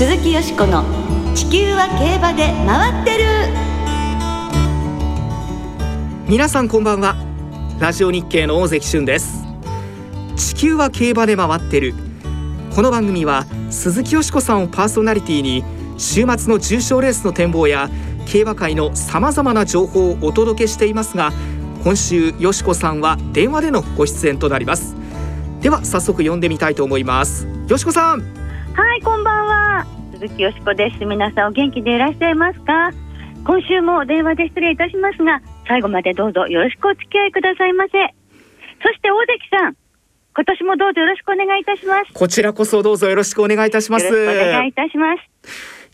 鈴木よしこの地球は競馬で回ってる。皆さんこんばんは。ラジオ日経の大関俊です。地球は競馬で回ってる。この番組は鈴木よしこさんをパーソナリティに週末の重賞レースの展望や競馬界のさまざまな情報をお届けしていますが今週よしこさんは電話でのご出演となります。では早速呼んでみたいと思います。よしこさん。はい、こんばんは。鈴木よしこです。皆さんお元気でいらっしゃいますか？今週も電話で失礼いたしますが、最後までどうぞよろしくお付き合いくださいませ。そして大関さん、今年もどうぞよろしくお願いいたします。こちらこそどうぞよろしくお願いいたしますよろしくお願いいたします。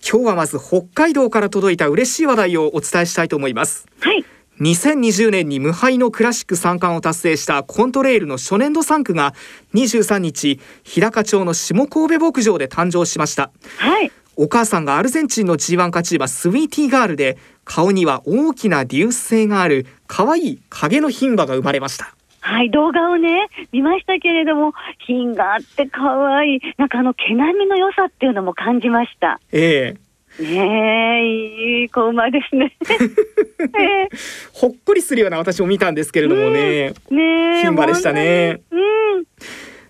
今日はまず北海道から届いた嬉しい話題をお伝えしたいと思いますはい、2020年に無敗のクラシック三冠を達成したコントレイルの初年度3区が23日日高町の下神戸牧場で誕生しました。はい、お母さんがアルゼンチンの G1 勝ち馬スウィーティーガールで顔には大きな粒子性がある可愛い影の牝馬が生まれました。はい、動画をね、見ましたけれども、品があって可愛い、なんかあの毛並みの良さっていうのも感じました。ええねえ、いい子馬ですね。えほっこりするような私も見たんですけれどもね、えねえ、牝馬でしたね。うん。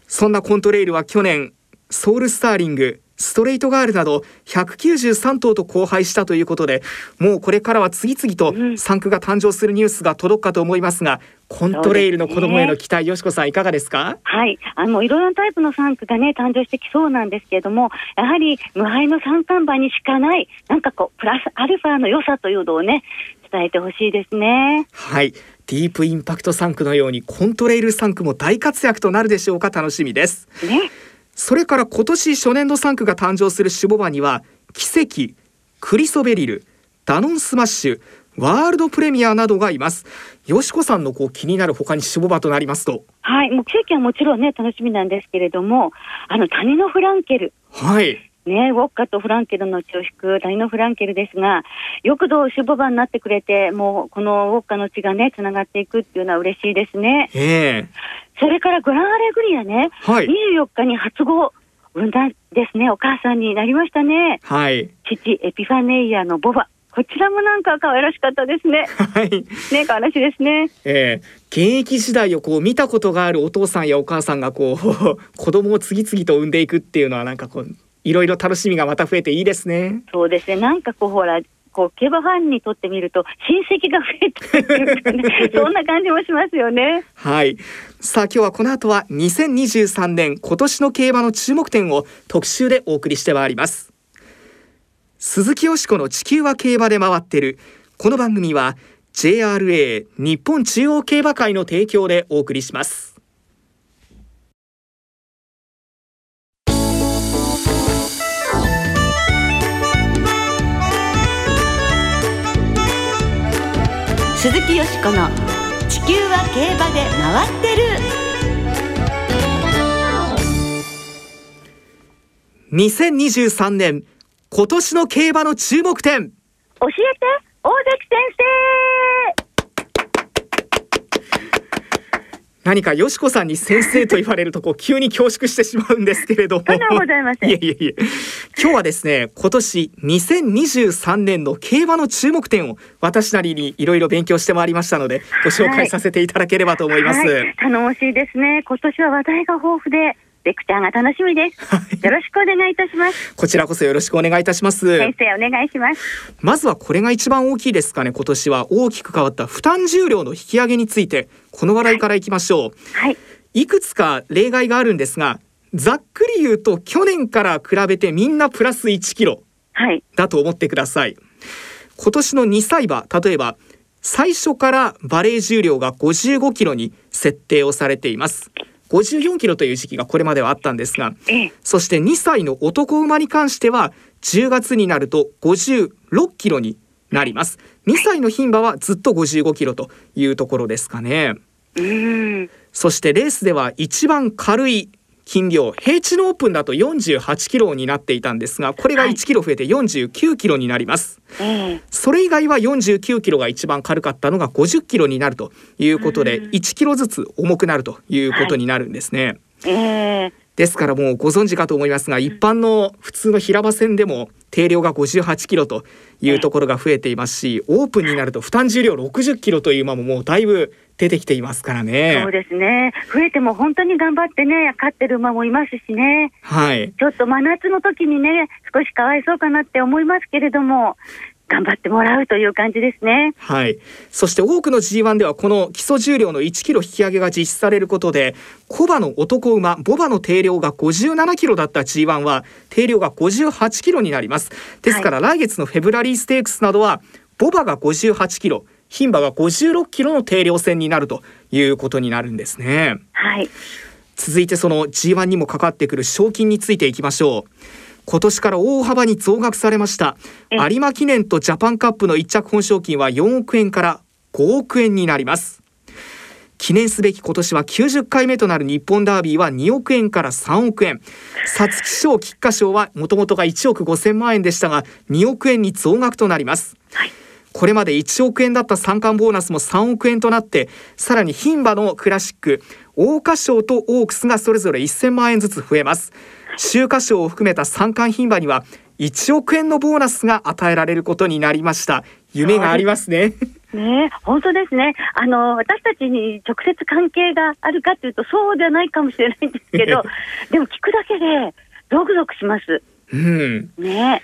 そんなコントレイルは去年ソウルスターリングストレートガールなど193頭と交配したということでもうこれからは次々とうん。産区が誕生するニュースが届くかと思いますがコントレイルの子供への期待、よしこさんいかがですか？はい、あのいろいろなタイプの産区がね誕生してきそうなんですけれども、やはり無敗の三冠馬にしかないなんかこうプラスアルファの良さというのをね伝えてほしいですね。はい。ディープインパクト産区のようにコントレイル産区も大活躍となるでしょうか？楽しみです。ね、それから今年初年度産区が誕生する種牡馬には奇跡クリソベリルダノンスマッシュワールドプレミアなどがいます。よしこさんのこう気になる他に種牡馬となりますと。はい、もう奇跡はもちろんね楽しみなんですけれども、あの谷のフランケル。はいね、ウォッカとフランケルの血を引く谷のフランケルですが、よくどう種牡馬になってくれて、もうこのウォッカの血がね、つながっていくっていうのは嬉しいですね。ええそれからグランアレグリアね、はい24日に初号産んだんですね、お母さんになりましたね。はい父、エピファネイアのボバ。こちらもなんか可愛らしかったですね。はいね、可愛らしいですね。ええ現役時代をこう見たことがあるお父さんやお母さんがこう 子供を次々と産んでいくっていうのはなんかこういろいろ楽しみがまた増えていいですねそうですね、なんかこう、ほら、こう、競馬ファンにとってみると、親戚が増えていうかね、そんな感じもしますよね。はい。さあ今日はこの後は2023年今年の競馬の注目点を特集でお送りしてまいります。鈴木よしこの地球は競馬で回ってる。この番組は JRA 日本中央競馬会の提供でお送りします。鈴木よしこの地球は競馬で回ってる2023年今年の競馬の注目点。教えて、大関先何かよしこさんに先生と言われるとこう急に恐縮してしまうんですけれども。いえいえいえ。今日はですね、今年2023年の競馬の注目点を私なりにいろいろ勉強してまいりましたので、ご紹介させていただければと思います。はい、頼もしいですね。今年は話題が豊富で、レクチャーが楽しみです。よろしくお願いいたします。こちらこそよろしくお願いいたします。先生、お願いします。まずはこれが一番大きいですかね。今年は大きく変わった負担重量の引き上げについて、この話題からいきましょう。はい。いくつか例外があるんですが、ざっくり言うと去年から比べてみんなプラス1キロはい。だと思ってください。今年の2歳馬、例えば最初からバレー重量が55キロに設定をされています。54キロという時期がこれまではあったんですが、ええ。そして2歳の男馬に関しては10月になると56キロになります。2歳の牝馬はずっと55キロというところですかね。そしてレースでは一番軽い斤量平地のオープンだと48キロになっていたんですがこれがはい。1キロ増えて49キロになります、ええ。それ以外は49キロが一番軽かったのが50キロになるということでうん。1キロずつ重くなるということになるんですね、ええ。ですからもうご存知かと思いますが一般の普通の平場線でも定量が58キロというところが増えていますしオープンになると負担重量60キロという馬ももうだいぶ出てきていますからね。そうですね。増えても本当に頑張ってね、勝ってる馬もいますしね。はい。ちょっと真夏の時にね、少しかわいそうかなって思いますけれども、頑張ってもらうという感じですね。はい。そして多くの G1 ではこの基礎重量の1キロ引き上げが実施されることで、コバの男馬、ボバの定量が57キロだった G1 は定量が58キロになります。ですから来月のフェブラリーステークスなどは、ボバが58キロ、牝馬が56キロの定量戦になるということになるんですね。はい。続いてその G1 にもかかってくる賞金についていきましょう。今年から大幅に増額されました。え有馬記念とジャパンカップの一着本賞金は4億円から5億円になります。記念すべき今年は90回目となる日本ダービーは2億円から3億円。皐月賞菊花賞はもともとが1億5000万円でしたが2億円に増額となります、はい。これまで1億円だった三冠ボーナスも3億円となってさらに牝馬のクラシック桜花賞とオークスがそれぞれ1000万円ずつ増えます秋華賞を含めた三冠牝馬には1億円のボーナスが与えられることになりました。夢がありますね。ね本当ですね。あの、私たちに直接関係があるかというと、そうじゃないかもしれないんですけど、でも聞くだけで、ゾクゾクします。うん。ね。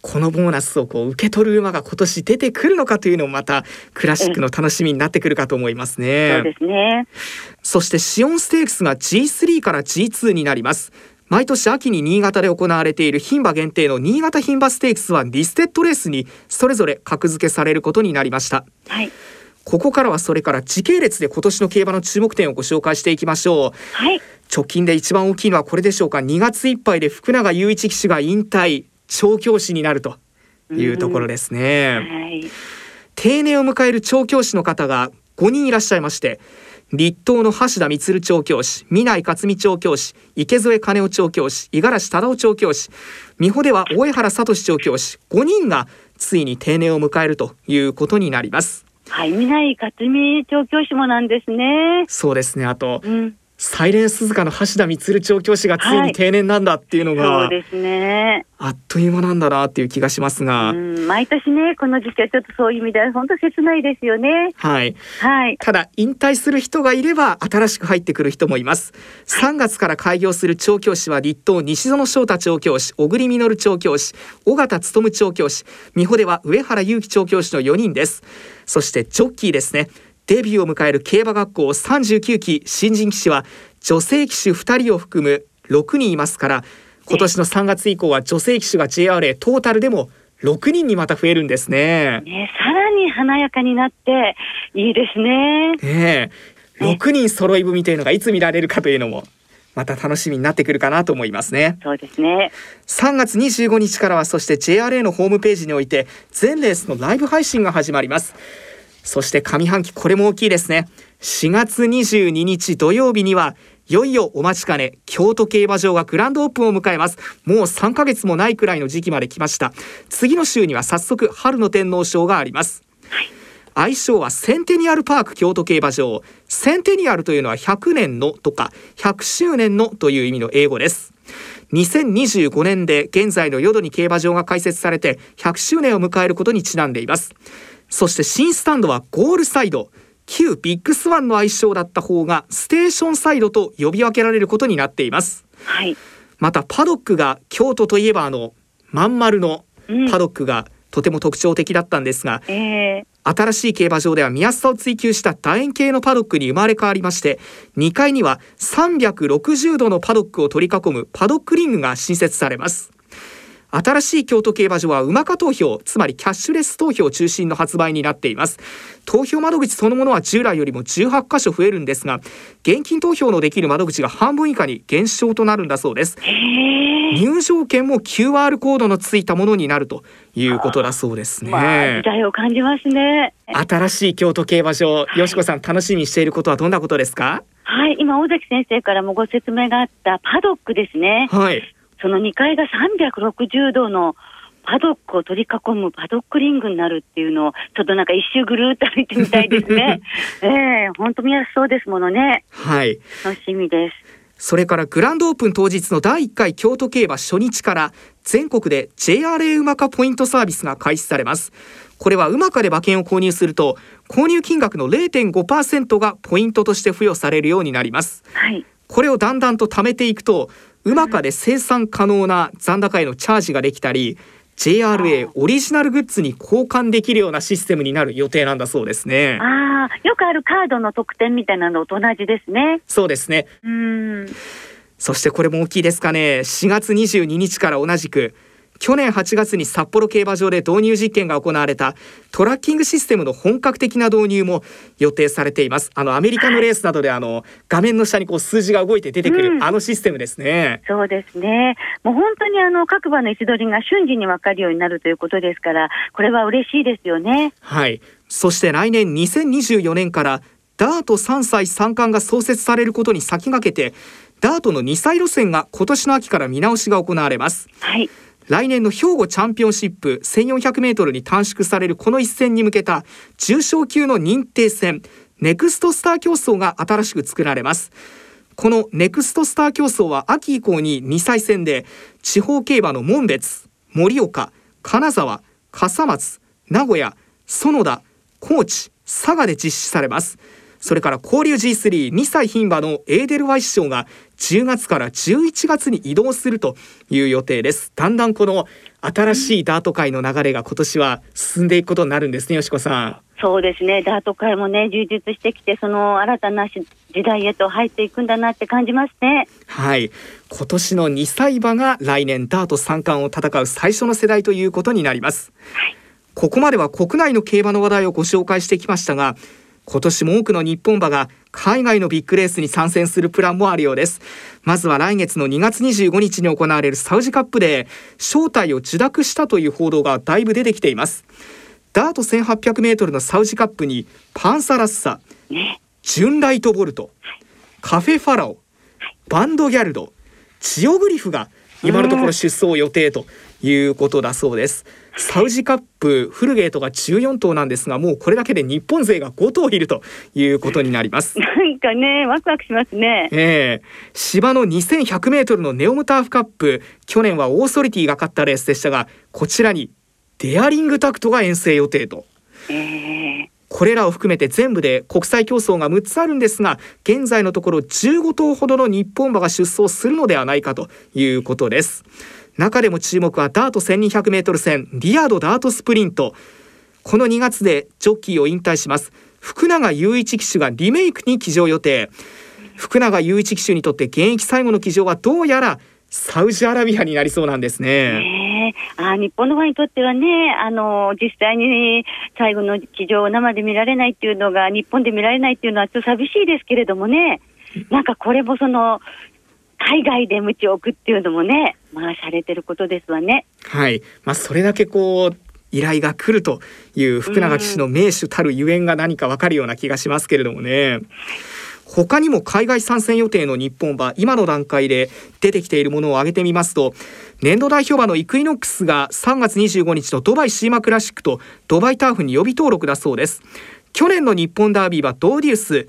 このボーナスをこう受け取る馬が今年出てくるのかというのもまたクラシックの楽しみになってくるかと思いますそうねですね。そしてシオンステークスが G3 から G2 になります毎年秋に新潟で行われている牝馬限定の新潟牝馬ステークスはリステッドレースにそれぞれ格付けされることになりましたはい。ここからはそれから時系列で今年の競馬の注目点をご紹介していきましょうはい。直近で一番大きいのはこれでしょうか2月いっぱいで福永雄一騎手が引退調教師になるというところですね、はい。定年を迎える調教師の方が5人いらっしゃいまして立東の橋田充調教師南井克美調教師池添兼夫調教師五十嵐忠夫調教師美穂では大江原聡調教師5人がついに定年を迎えるということになりますはい。南井克美調教師もなんですね。そうですねあとうん。サイレン鈴鹿の橋田充調教師がついに定年なんだっていうのそが、うですね。あっという間なんだなっていう気がしますが、うん。毎年ね、この時期はちょっとそういう意味では本当切ないですよね。はいはい。ただ引退する人がいれば新しく入ってくる人もいます3月から開業する調教師は立東西園翔太調教師小栗実調教師尾形勉調教師美穂では上原裕樹調教師の4人ですそしてジョッキーですねデビューを迎える競馬学校39期新人騎士は女性騎手2人を含む6人いますから今年の3月以降は女性騎手が JRA トータルでも6人にまた増えるんですね。ね、さらに華やかになっていいですね。ねえ、6人揃い踏みというのがいつ見られるかというのもまた楽しみになってくるかなと思いますねそうですね。3月25日からはそして JRA のホームページにおいて全レースのライブ配信が始まりますそして上半期これも大きいですね。4月22日土曜日にはいよいよお待ちかね京都競馬場がグランドオープンを迎えます。もう3ヶ月もないくらいの時期まで来ました。次の週には早速春の天皇賞があります。愛称はセンテニアルパーク京都競馬場。センテニアルというのは100年のとか100周年のという意味の英語です。2025年で現在の淀に競馬場が開設されて100周年を迎えることにちなんでいますそして新スタンドはゴールサイド。旧ビッグスワンの愛称だった方がステーションサイドと呼び分けられることになっています。はい。またパドックが京都といえばあのまん丸のうん。パドックがとても特徴的だったんですが、えー、新しい競馬場では見やすさを追求した楕円形のパドックに生まれ変わりまして2階には360度のパドックを取り囲むパドックリングが新設されます新しい京都競馬場は馬化投票つまりキャッシュレス投票中心の発売になっています投票窓口そのものは従来よりも18箇所増えるんですが現金投票のできる窓口が半分以下に減少となるんだそうです。入場券も QR コードのついたものになるということだそうですね、まあ、時代を感じますね。新しい京都競馬場、よしこさん楽しみにしていることはどんなことですか？はい、今、尾崎先生からもご説明があったパドックですね。はい。その2階が360度のパドックを取り囲むパドックリングになるっていうのを、ちょっとなんか一周ぐるーっと歩いてみたいですね。ええ本当見やすそうですものね。はい。楽しみです。それからグランドオープン当日の第1回京都競馬初日から全国で JRA 馬化ポイントサービスが開始されますこれは馬化で馬券を購入すると購入金額の0.5%がポイントとして付与されるようになりますはい。これをだんだんと貯めていくと馬化で生産可能な残高へのチャージができたり JRA オリジナルグッズに交換できるようなシステムになる予定なんだそうですねああ、よくあるカードの特典みたいなのと同じですね。そうですねうーん。そしてこれも大きいですかね4月22日から同じく去年8月に札幌競馬場で導入実験が行われたトラッキングシステムの本格的な導入も予定されていますあのアメリカのレースなどであの画面の下にこう数字が動いて出てくる、うんあのシステムですねそうですね。もう本当にあの各馬の位置取りが瞬時に分かるようになるということですから、これは嬉しいですよね。はいそして来年2024年からダート3歳三冠が創設されることに先駆けてダートの2歳路線が今年の秋から見直しが行われますはい。来年の兵庫チャンピオンシップ1400メートルに短縮されるこの一戦に向けた重賞級の認定戦ネクストスター競争が新しく作られます。このネクストスター競争は秋以降に2歳戦で地方競馬の門別盛岡金沢笠松名古屋園田高知佐賀で実施されます。それから交流 G32 歳牝馬のエーデルワイス賞が10月から11月に移動するという予定です。だんだんこの新しいダート界の流れが今年は進んでいくことになるんですねよしこさん。そうですね。ダート界もね、充実してきて、その新たなし時代へと入っていくんだなって感じますね。はい。今年の2歳馬が来年ダート三冠を戦う最初の世代ということになります、ここまでは国内の競馬の話題をご紹介してきましたが今年も多くの日本馬が海外のビッグレースに参戦するプランもあるようですまずは来月の2月25日に行われるサウジカップで招待を受諾したという報道がだいぶ出てきていますダート1800メートルのサウジカップにパンサラッサ。ジュンライトボルト、カフェファラオ、バンドギャルド、チオグリフが今のところ出走予定ということだそうです。サウジカップフルゲートが14頭なんですがもうこれだけで日本勢が5頭いるということになります。なんかね、ワクワクしますね。ええ芝の2100メートルのネオムターフカップ去年はオーソリティが勝ったレースでしたがこちらにデアリングタクトが遠征予定とええこれらを含めて全部で国際競争が6つあるんですが現在のところ15頭ほどの日本馬が出走するのではないかということです中でも注目はダート 1200m 戦リアードダートスプリント。この2月でジョッキーを引退します。福永雄一騎手がリメイクに騎乗予定。福永雄一騎手にとって現役最後の騎乗はどうやらサウジアラビアになりそうなんですね。あ日本のファンにとってはね、あの実際に最後の騎乗を生で見られないっていうのが、日本で見られないっていうのは、ちょっと寂しいですけれどもね、なんかこれもその、海外で鞭を置くっていうのもね、まあ、されてることですわね。はい、まあ、それだけこう依頼が来るという福永騎手の名手たるゆえんが何かわかるような気がしますけれどもね。他にも海外参戦予定の日本馬今の段階で出てきているものを挙げてみますと年度代表馬のイクイノックスが3月25日のドバイシーマクラシックとドバイターフに予備登録だそうです去年の日本ダービーはドーデュース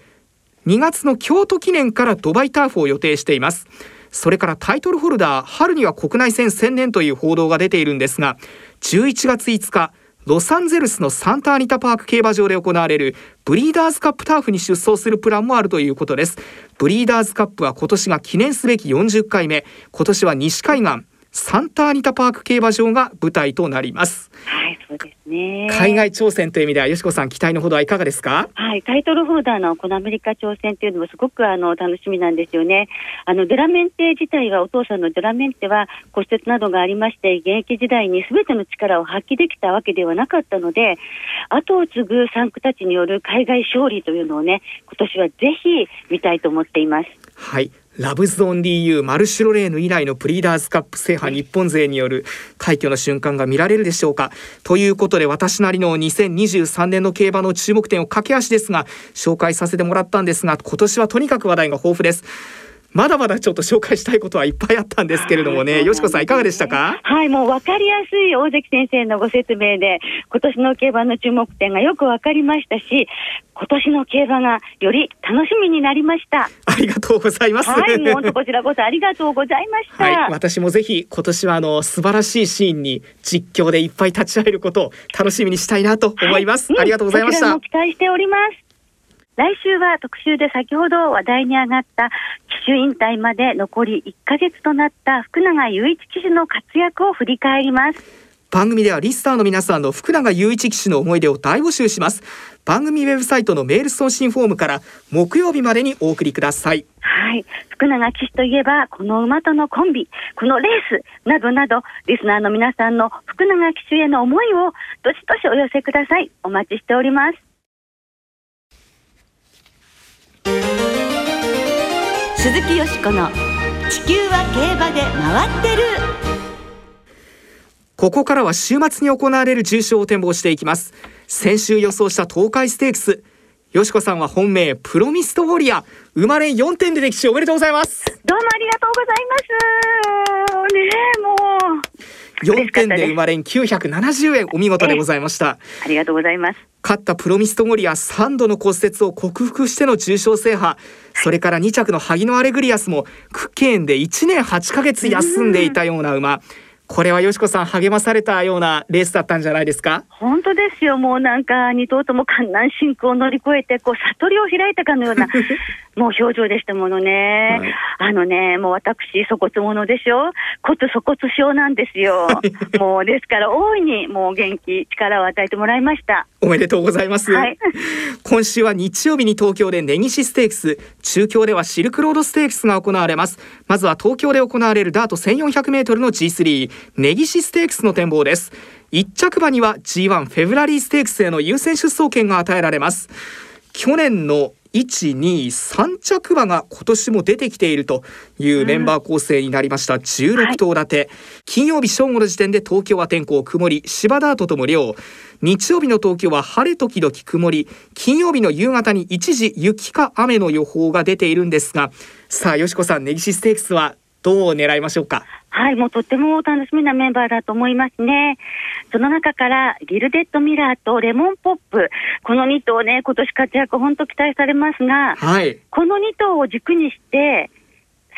2月の京都記念からドバイターフを予定しています。それからタイトルホルダー春には国内戦専念という報道が出ているんですが11月5日ロサンゼルスのサンタアニタパーク競馬場で行われるブリーダーズカップターフに出走するプランもあるということです。ブリーダーズカップは今年が記念すべき40回目。今年は西海岸サンタアニタパーク競馬場が舞台となりますはい、そうですね。海外挑戦という意味ではよしこさん期待のほどはいかがですか？はい、タイトルホルダーのこのアメリカ挑戦っていうのもすごくあの楽しみなんですよね。あのデラメンテ自体がお父さんのデラメンテは骨折などがありまして現役時代に全ての力を発揮できたわけではなかったので後を継ぐ産区たちによる海外勝利というのをね今年はぜひ見たいと思っています。はいラブズオンリー・ユーマルシュロレーヌ以来のプリーダーズカップ制覇日本勢による快挙の瞬間が見られるでしょうか。ということで私なりの2023年の競馬の注目点を駆け足ですが紹介させてもらったんですが今年はとにかく話題が豊富です。まだまだちょっと紹介したいことはいっぱいあったんですけれどもね、よしこさんいかがでしたか？はい、もう分かりやすい大関先生のご説明で、今年の競馬の注目点がよく分かりましたし、今年の競馬がより楽しみになりました。ありがとうございます。はい、もう本当こちらこそありがとうございました。はい、私もぜひ今年はあの素晴らしいシーンに実況でいっぱい立ち会えることを楽しみにしたいなと思います。はいうんありがとうございましたこちらも。期待しております。来週は特集で先ほど話題に上がった騎手引退まで残り1ヶ月となった福永雄一騎手の活躍を振り返ります。番組ではリスターの皆さんの福永雄一騎手の思い出を大募集します。番組ウェブサイトのメール送信フォームから木曜日までにお送りください。はい。福永騎手といえば、この馬とのコンビ、このレース、などなど、リスナーの皆さんの福永騎手への思いを、どしどしお寄せください。お待ちしております。鈴木よしこの地球は競馬で回ってるここからは週末に行われる重賞を展望していきます。先週予想した東海ステークス。よしこさんは本命プロミストウォリア生まれ4点で歴史おめでとうございます。どうもありがとうございます。ねえ、もう。4点で生まれん970円お見事でございました。ありがとうございます。勝ったプロミストウォリア3度の骨折を克服しての重賞制覇それから2着の萩のアレグリアスもクッケーンで1年8ヶ月休んでいたような馬これはよしこさん励まされたようなレースだったんじゃないですか？本当ですよ。もうなんか、二頭とも観難進行を乗り越えて、こう、悟りを開いたかのような、もう表情でしたものね。はいあのね、もう私、粗骨者でしょ骨粗骨症なんですよ。もう、ですから、大いに、もう元気、力を与えてもらいました。おめでとうございます、はい。今週は日曜日に東京で根岸ステークス中京ではシルクロードステークスが行われますまずは東京で行われるダート 1400m の G3 根岸ステークスの展望です。1着馬には G1 フェブラリーステークスへの優先出走権が与えられます。去年の123着馬が今年も出てきているというメンバー構成になりました16頭立て、金曜日正午の時点で東京は天候曇り。芝ダートとも量日曜日の東京は晴れ時々曇り。金曜日の夕方に一時雪か雨の予報が出ているんですが。さあよしこさん根岸ステークスはどう狙いましょうか？はい、もうとっても楽しみなメンバーだと思いますね。その中から、ギルデッドミラーとレモンポップ、この2頭ね、今年活躍本当期待されますが、はい。この2頭を軸にして、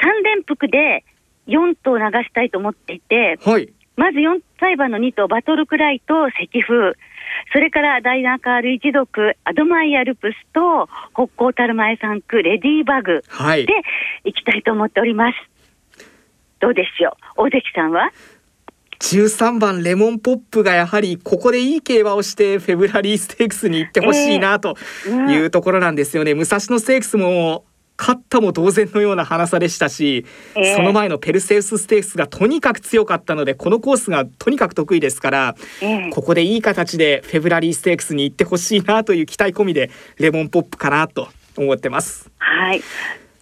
3連複で4頭流したいと思っていて、はい。まず4歳馬の2頭、バトルクライと石風、それからダイナカール一族、アドマイアルプスと、北高タルマエサンク、レディーバグ。はい。で行きたいと思っております。どうでしょう？大関さんは？13番レモンポップがやはりここでいい競馬をしてフェブラリーステークスに行ってほしいなとうん。いうところなんですよね、武蔵野ステークスも勝ったも同然のような花差でしたし、ええ。その前のペルセウスステークスがとにかく強かったのでこのコースがとにかく得意ですからええ。ここでいい形でフェブラリーステークスに行ってほしいなという期待込みでレモンポップかなと思ってます。はい。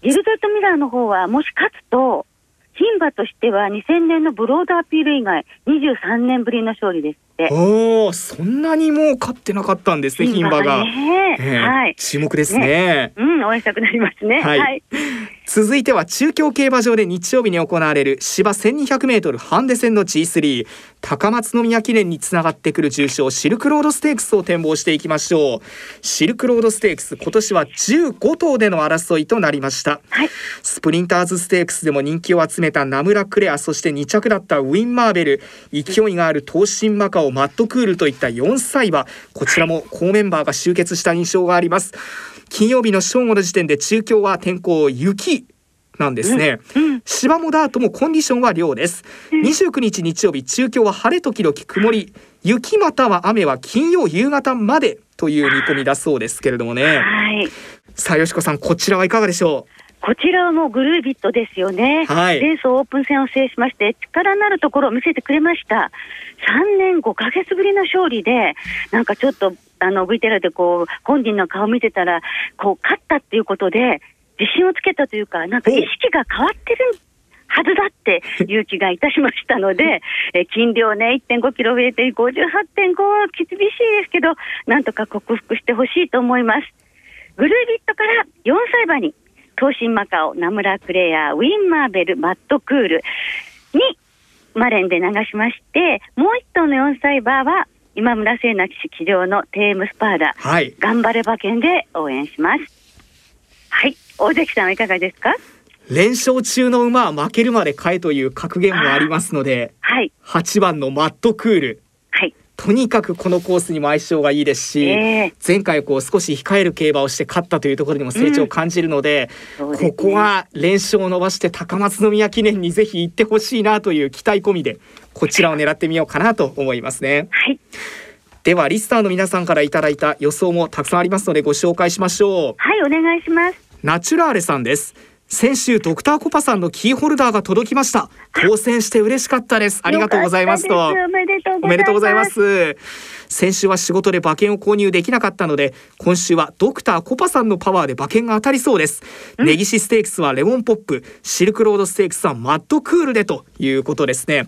ギルデッドミラーの方は、もし勝つと、牝馬としては2000年のブロードアピール以外、23年ぶりの勝利ですって。おおそんなにもう勝ってなかったんですね牝馬が。ね、ええはい。注目ですねうん、応援したくなりますね。はいはい。続いては中京競馬場で日曜日に行われる芝 1200m ハンデ戦の G3 高松宮記念につながってくる重賞シルクロードステークスを展望していきましょう。シルクロードステークス今年は15頭での争いとなりました。はい。スプリンターズステークスでも人気を集めたナムラクレアそして2着だったウィン・マーベル。勢いがある東進マカオマットクールといった4歳馬。こちらも好メンバーが集結した印象があります金曜日の正午の時点で中京は天候雪なんですね、うん。芝もダートもコンディションは良です、29日日曜日中京は晴れ時々曇り雪または雨は金曜夕方までという見込みだそうですけれどもねはい。さあよしこさんこちらはいかがでしょこちらはもうグルービットですよね。はい前走オープン戦を制しまして、力のあるところを見せてくれました。3年5ヶ月ぶりの勝利で、なんかちょっと、あの、VTR でこう、本人の顔見てたら、こう、勝ったっていうことで、自信をつけたというか、なんか意識が変わってるはずだっていう気がいたしましたので、えー斤量ね、1.5キロ増えて58.5厳しいですけど、なんとか克服してほしいと思います。グルービットから4歳馬に、東進マカオ、ナムラクレア、ウィンマーベル、マットクールにマレンで流しまして、もう一頭の4歳馬は今村聖那騎手騎乗のテームスパーダ、はい。頑張れ馬券で応援します。はい、大関さんはいかがですか？連勝中の馬は負けるまで買えという格言もありますのではい、8番のマットクール。はい、とにかくこのコースにも相性がいいですし、ええ前回こう少し控える競馬をして勝ったというところにも成長を感じるので、そうですねここは連勝を伸ばして高松宮記念にぜひ行ってほしいなという期待込みでこちらを狙ってみようかなと思いますね。はい、ではリスターの皆さんからいただいた予想もたくさんありますのでご紹介しましょう。はい、お願いします。ナチュラーレさんです。先週ドクターコパさんのキーホルダーが届きました。当選して嬉しかったです。ありがとうございますと。おめでとうございます。先週は仕事で馬券を購入できなかったので、今週はドクターコパさんのパワーで馬券が当たりそうです。ネギシステークスはレモンポップ、シルクロードステークスはマッドクールでということですね。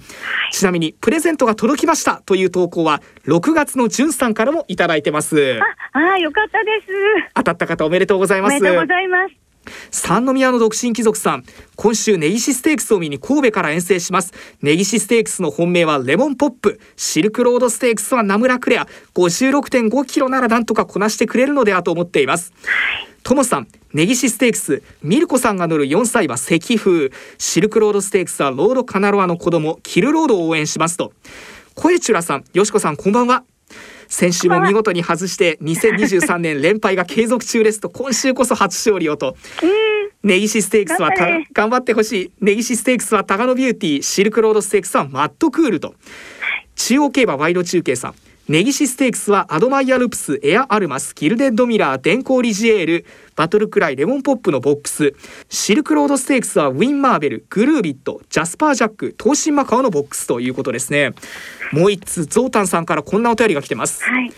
ちなみにプレゼントが届きましたという投稿は6月のじゅんさんからもいただいてます。あ、はい、よかったです。当たった方おめでとうございます。おめでとうございます。三宮の独身貴族さん。今週根岸ステークスを見に神戸から遠征します。根岸ステークスの本命はレモンポップ。シルクロードステークスはナムラクレア。56.5キロならなんとかこなしてくれるのではと思っています。ともさん根岸ステークスミルコさんが乗る4歳は赤風。シルクロードステークスはロードカナロアの子供キルロードを応援しますと。声チュラさんよしこさんこんばんは。先週も見事に外して2023年連敗が継続中ですと今週こそ初勝利をと。ネギシステークスはた頑張れ。頑張ってほしい。ネギシステークスはタガノビューティーシルクロードステークスはマットクールと。中央競馬ワイド中継さんネギシステークスはアドマイヤルプスエアアルマスギルデッドミラー電光リジエールバトルクライレモンポップのボックス。シルクロードステークスはウィンマーベルグルービットジャスパージャック東進マカオのボックスということですね。もう一つゾウタンさんからこんなお便りが来てます。はい、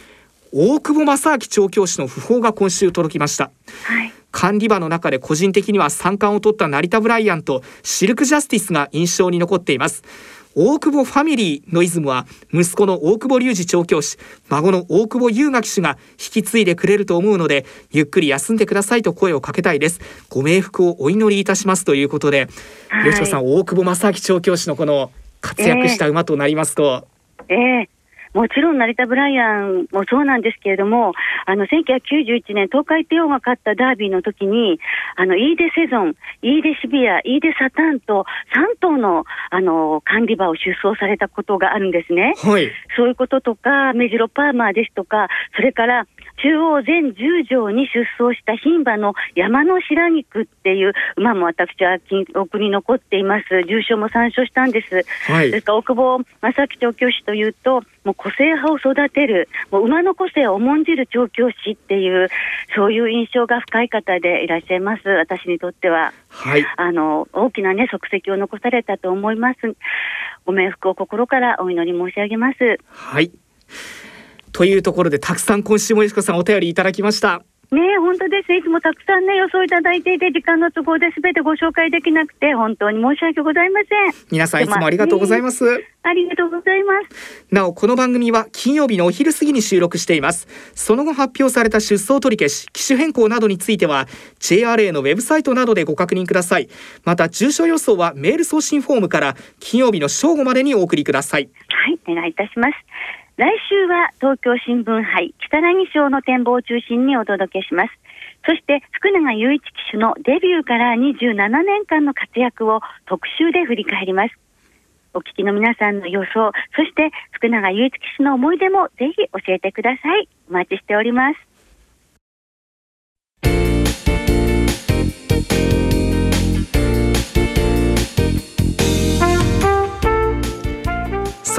大久保正明調教師の訃報が今週届きました。はい、管理馬の中で個人的には三冠を取った成田ブライアンとシルクジャスティスが印象に残っています大久保ファミリーのイズムは息子の大久保隆二調教師孫の大久保優雅騎手が引き継いでくれると思うのでゆっくり休んでくださいと声をかけたいです。ご冥福をお祈りいたしますということで、はい。よしこさん大久保正明調教師のこの活躍した馬となりますと、ええもちろん成田ブライアンもそうなんですけれども、あの1991年、東海帝王が勝ったダービーの時に、あのイーデ・セゾン、イーデ・シビア、イーデ・サタンと3頭のあの管理場を出走されたことがあるんですね。はいそういうこととか、メジロパーマーですとか、それから中央全10条に出走した牝馬の山の白菊っていう馬も私は記憶に残っています。重賞も参照したんです。はいですから大久保正明調教師というと、もう個性派を育てる、もう馬の個性を重んじる調教師っていう、そういう印象が深い方でいらっしゃいます、私にとっては。はいあの大きな、ね、足跡を残されたと思います。ご冥福を心からお祈り申し上げます。はい。というところでたくさん今週もよしこさんお便りいただきました。ねえ本当です。いつもたくさんね、予想いただいていて、時間の都合で全てご紹介できなくて、本当に申し訳ございません。皆さんいつもありがとうございます。ありがとうございます。なおこの番組は金曜日のお昼過ぎに収録しています。その後発表された出走取り消し機種変更などについては JRA のウェブサイトなどでご確認ください。また住所予想はメール送信フォームから金曜日の正午までにお送りください。はい、お願いいたします。来週は東京新聞杯北柳賞の展望を中心にお届けします。そして福永雄一騎手のデビューから27年間の活躍を特集で振り返ります。お聞きの皆さんの予想、そして福永雄一騎手の思い出もぜひ教えてください。お待ちしております。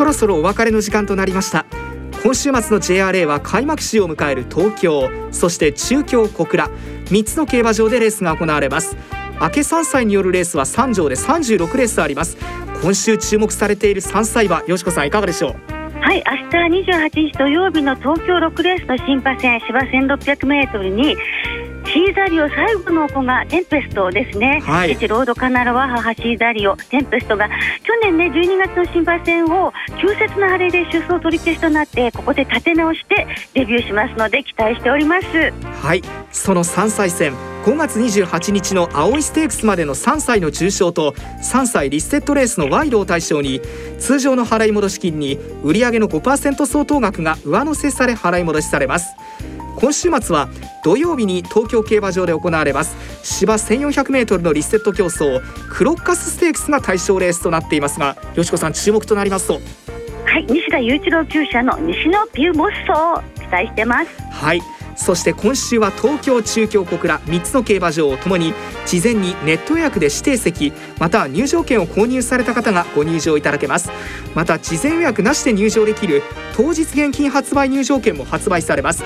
そろそろお別れの時間となりました。今週末の JRA は開幕週を迎える東京そして中京小倉3つの競馬場でレースが行われます。明け3歳によるレースは3場で36レースあります。今週注目されている3歳馬よしこさんいかがでしょう？はい、明日28日土曜日の東京6レースの新馬戦芝1600メートルにシーザリオ最後の子がテンペストですね、はい。父ロードカナロは母シーザリオ。テンペストが去年ね12月の新馬戦を急雪の晴れで出走取り消しとなってここで立て直してデビューしますので期待しております。はい。その3歳戦。5月28日の青いステークスまでの3歳の重賞と3歳リステッドレースのワイドを対象に通常の払い戻し金に売上の5%相当額が上乗せされ払い戻しされます今週末は土曜日に東京競馬場で行われます。芝 1400m のリステッド競争クロッカスステークスが対象レースとなっていますがよしこさん注目となりますと。はい西田雄一郎厩舎の西のピューモッソー期待してます。はいそして今週は東京中京小倉3つの競馬場ともに事前にネット予約で指定席または入場券を購入された方がご入場いただけます。また事前予約なしで入場できる当日現金発売入場券も発売されます。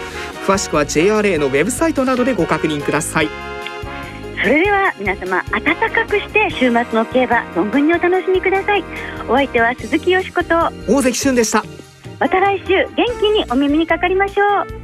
詳しくは JRA のウェブサイトなどでご確認ください。それでは皆様暖かくして週末の競馬存分にお楽しみください。お相手は鈴木よしこと大関俊でした。また来週元気にお耳にかかりましょう